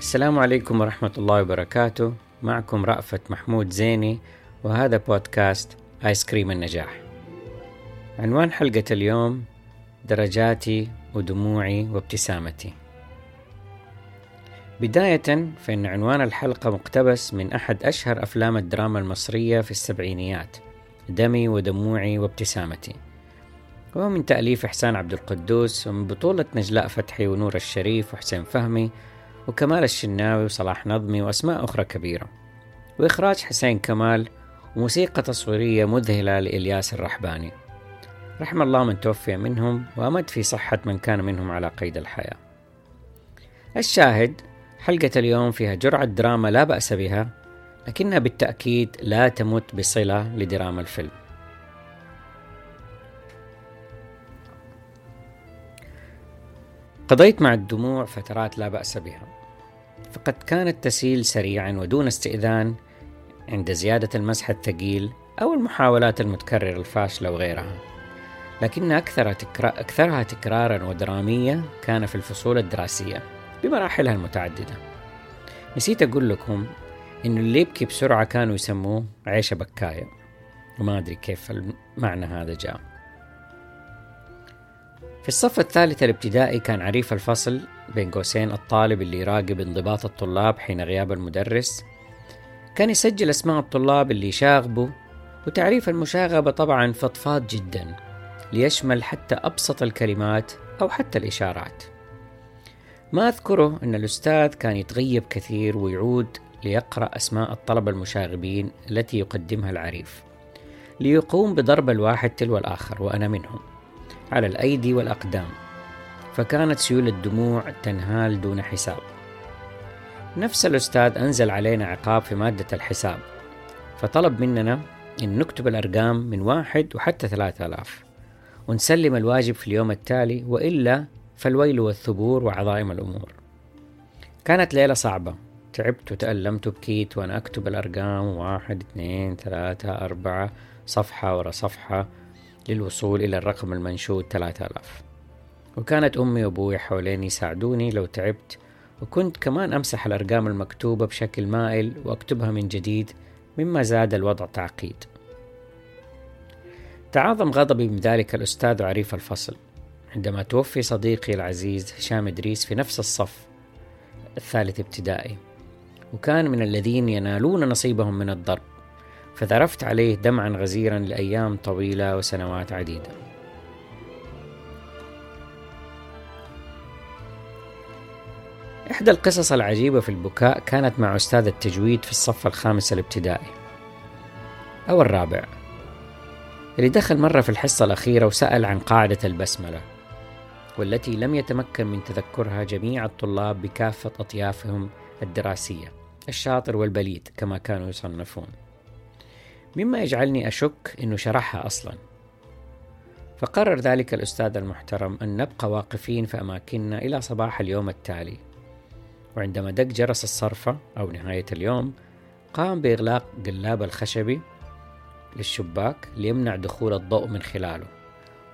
السلام عليكم ورحمة الله وبركاته. معكم رأفت محمود زيني وهذا بودكاست آيس كريم النجاح. عنوان حلقة اليوم درجاتي ودموعي وابتسامتي. بداية فإن عنوان الحلقة مقتبس من أحد أشهر أفلام الدراما المصرية في السبعينيات دمي ودموعي وابتسامتي. وهو من تأليف إحسان عبد القدوس ومن بطولة نجلاء فتحي ونور الشريف وحسين فهمي وكمال الشناوي وصلاح نظمي وأسماء أخرى كبيرة. وإخراج حسين كمال وموسيقى تصويرية مذهلة لإلياس الرحباني. رحم الله من توفي منهم وأمد في صحة من كان منهم على قيد الحياة. الشاهد حلقة اليوم فيها جرعة دراما لا بأس بها لكنها بالتأكيد لا تمت بصلة لدراما الفيلم. قضيت مع الدموع فترات لا بأس بها فقد كانت تسيل سريعا ودون استئذان عند زيادة المسح الثقيل أو المحاولات المتكررة الفاشلة وغيرها. لكن أكثر تكرا... أكثرها تكرارا ودرامية كان في الفصول الدراسية بمراحلها المتعددة. نسيت أقول لكم إنه اللي يبكي بسرعة كانوا يسموه عيشة بكاية وما أدري كيف المعنى هذا جاء. في الصف الثالث الابتدائي كان عريف الفصل بين قوسين الطالب اللي يراقب انضباط الطلاب حين غياب المدرس. كان يسجل أسماء الطلاب اللي يشاغبوا وتعريف المشاغبة طبعا فضفاض جدا ليشمل حتى أبسط الكلمات أو حتى الإشارات. ما أذكره أن الأستاذ كان يتغيب كثير ويعود ليقرأ أسماء الطلبة المشاغبين التي يقدمها العريف ليقوم بضرب الواحد تلو الآخر وأنا منهم. على الأيدي والأقدام فكانت سيول الدموع تنهال دون حساب. نفس الأستاذ أنزل علينا عقاب في مادة الحساب فطلب مننا أن نكتب الأرقام من واحد وحتى ثلاثة آلاف ونسلم الواجب في اليوم التالي وإلا فالويل والثبور وعظائم الأمور. كانت ليلة صعبة. تعبت وتألمت وبكيت وأنا أكتب الأرقام واحد اثنين ثلاثة أربعة صفحة ورا صفحة. للوصول إلى الرقم المنشود ثلاثة آلاف. وكانت أمي وأبوي حولين يساعدوني لو تعبت وكنت كمان أمسح الأرقام المكتوبة بشكل مائل وأكتبها من جديد مما زاد الوضع تعقيد. تعاظم غضبي من ذلك الأستاذ وعريف الفصل. عندما توفي صديقي العزيز هشام إدريس في نفس الصف الثالث ابتدائي وكان من الذين ينالون نصيبهم من الضرب. فذرفت عليه دمعا غزيرا لأيام طويلة وسنوات عديدة. إحدى القصص العجيبة في البكاء كانت مع أستاذ التجويد في الصف الخامس الابتدائي. أو الرابع. اللي دخل مرة في الحصة الأخيرة وسأل عن قاعدة البسملة والتي لم يتمكن من تذكرها جميع الطلاب بكافة أطيافهم الدراسية الشاطر والبليد كما كانوا يصنفون. مما يجعلني أشك أنه شرحها أصلا. فقرر ذلك الأستاذ المحترم أن نبقى واقفين في أماكننا إلى صباح اليوم التالي. وعندما دق جرس الصرفة أو نهاية اليوم قام بإغلاق قلاب الخشبي للشباك ليمنع دخول الضوء من خلاله.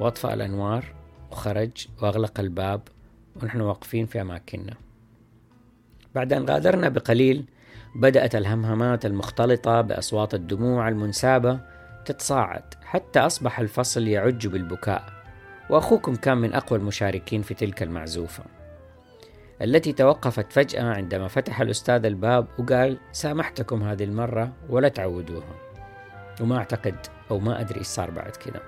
وأطفأ الأنوار وخرج وأغلق الباب ونحن واقفين في أماكننا. بعد أن غادرنا بقليل بدأت الهمهمات المختلطة بأصوات الدموع المنسابة تتصاعد حتى أصبح الفصل يعج بالبكاء وأخوكم كان من أقوى المشاركين في تلك المعزوفة. التي توقفت فجأة عندما فتح الأستاذ الباب وقال سامحتكم هذه المرة ولا تعودوها. وما أعتقد أو ما أدري إيش صار بعد كذا.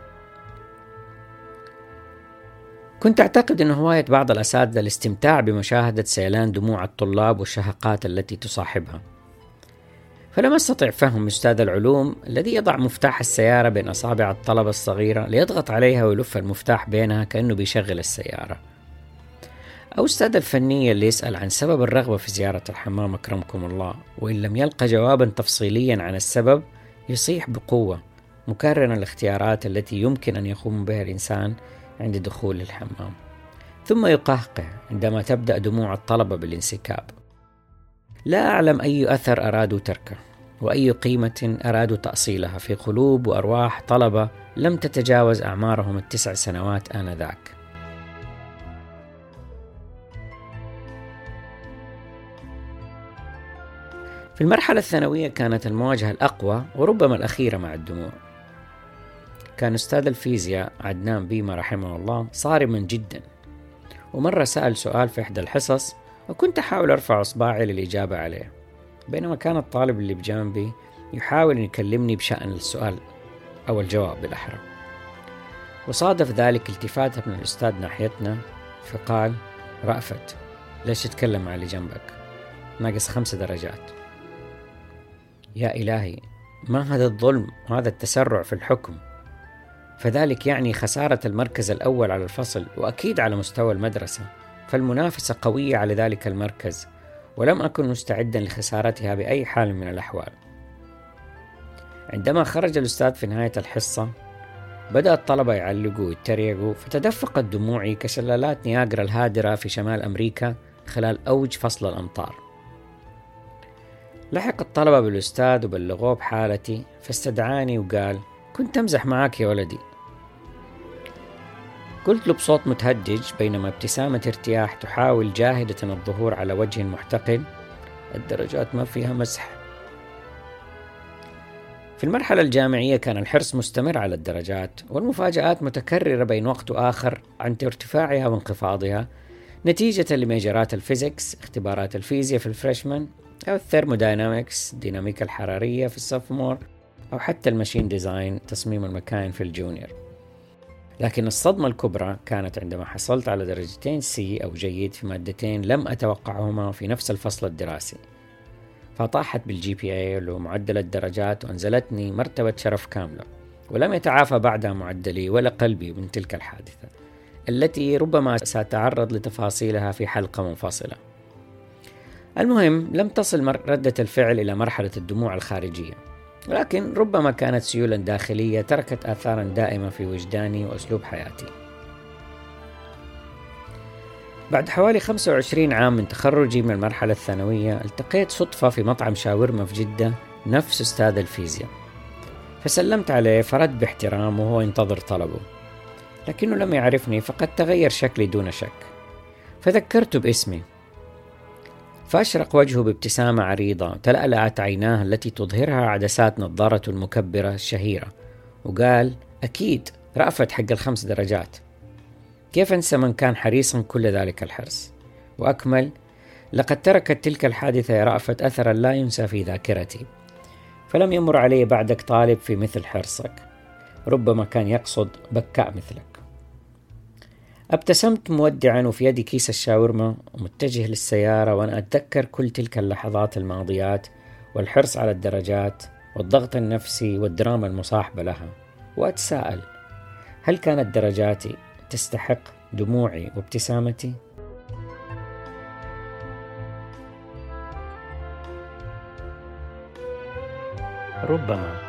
كنت أعتقد أن هواية بعض الأساتذة الاستمتاع بمشاهدة سيلان دموع الطلاب والشهقات التي تصاحبها. فلم أستطع فهم أستاذ العلوم الذي يضع مفتاح السيارة بين أصابع الطلبة الصغيرة ليضغط عليها ويلف المفتاح بينها كأنه بيشغل السيارة. أو أستاذ الفنية اللي يسأل عن سبب الرغبة في زيارة الحمام أكرمكم الله. وإن لم يلقى جوابا تفصيليا عن السبب يصيح بقوة مكررا الاختيارات التي يمكن أن يقوم بها الإنسان عند دخول الحمام. ثم يقهقه عندما تبدأ دموع الطلبة بالانسكاب. لا أعلم أي أثر أرادوا تركه. وأي قيمة أرادوا تأصيلها في قلوب وأرواح طلبة لم تتجاوز أعمارهم التسع سنوات آنذاك. في المرحلة الثانوية كانت المواجهة الأقوى وربما الأخيرة مع الدموع. كان أستاذ الفيزياء عدنان بيمة رحمه الله صارما جدا. ومرة سأل سؤال في إحدى الحصص وكنت أحاول أرفع إصبعي للإجابة عليه. بينما كان الطالب اللي بجانبي يحاول أن يكلمني بشأن السؤال أو الجواب بالأحرى. وصادف ذلك التفاتة من الأستاذ ناحيتنا فقال رأفت ليش تتكلم مع اللي جنبك؟ ناقص خمس درجات. يا إلهي ما هذا الظلم وهذا التسرع في الحكم. فذلك يعني خسارة المركز الأول على الفصل وأكيد على مستوى المدرسة فالمنافسة قوية على ذلك المركز. ولم أكن مستعدا لخسارتها بأي حال من الأحوال. عندما خرج الأستاذ في نهاية الحصة بدأ الطلبة يعلقوا ويتريقوا فتدفقت دموعي كشلالات نياجرا الهادرة في شمال أمريكا خلال أوج فصل الأمطار. لحق الطلبة بالأستاذ وبلغوه بحالتي فاستدعاني وقال كنت أمزح معاك يا ولدي. قلت له بصوت متهجج بينما ابتسامة ارتياح تحاول جاهدة الظهور على وجه محتقن الدرجات ما فيها مسح. في المرحلة الجامعية كان الحرص مستمر على الدرجات والمفاجآت متكررة بين وقت وآخر عن ارتفاعها وانخفاضها. نتيجة ل majorات ال physics اختبارات الفيزياء في ال freshman أو ال thermodynamics ديناميكا الحرارية في ال sophomore أو حتى ال machine design تصميم المكاين في ال junior. لكن الصدمة الكبرى كانت عندما حصلت على درجتين C أو جيد في مادتين لم أتوقعهما في نفس الفصل الدراسي. فطاحت بالجي بي اي اللي معدل الدرجات وأنزلتني مرتبة شرف كاملة ولم يتعافى بعدها معدلي ولا قلبي من تلك الحادثة التي ربما سأتعرض لتفاصيلها في حلقة منفصلة. المهم لم تصل ردة الفعل إلى مرحلة الدموع الخارجية. ولكن ربما كانت سيولا داخلية تركت آثارا دائمة في وجداني وأسلوب حياتي. بعد حوالي 25 عام من تخرجي من المرحلة الثانوية التقيت صدفة في مطعم شاورما في جدة نفس أستاذ الفيزياء. فسلمت عليه فرد باحترام وهو ينتظر طلبه. لكنه لم يعرفني فقد تغير شكلي دون شك. فذكرته باسمي. فأشرق وجهه بابتسامة عريضة تلألأت عيناه التي تظهرها عدسات نظارته المكبرة الشهيرة وقال أكيد رأفت حق الخمس درجات. كيف أنسى من كان حريصا كل ذلك الحرص؟ وأكمل لقد تركت تلك الحادثة يا رأفت أثرا لا ينسى في ذاكرتي فلم يمر علي بعدك طالب في مثل حرصك ربما كان يقصد بكاء مثلك. أبتسمت مودعا وفي يدي كيس الشاورما ومتجه للسيارة وأنا أتذكر كل تلك اللحظات الماضيات والحرص على الدرجات والضغط النفسي والدراما المصاحبة لها وأتساءل هل كانت درجاتي تستحق دموعي وابتسامتي؟ ربما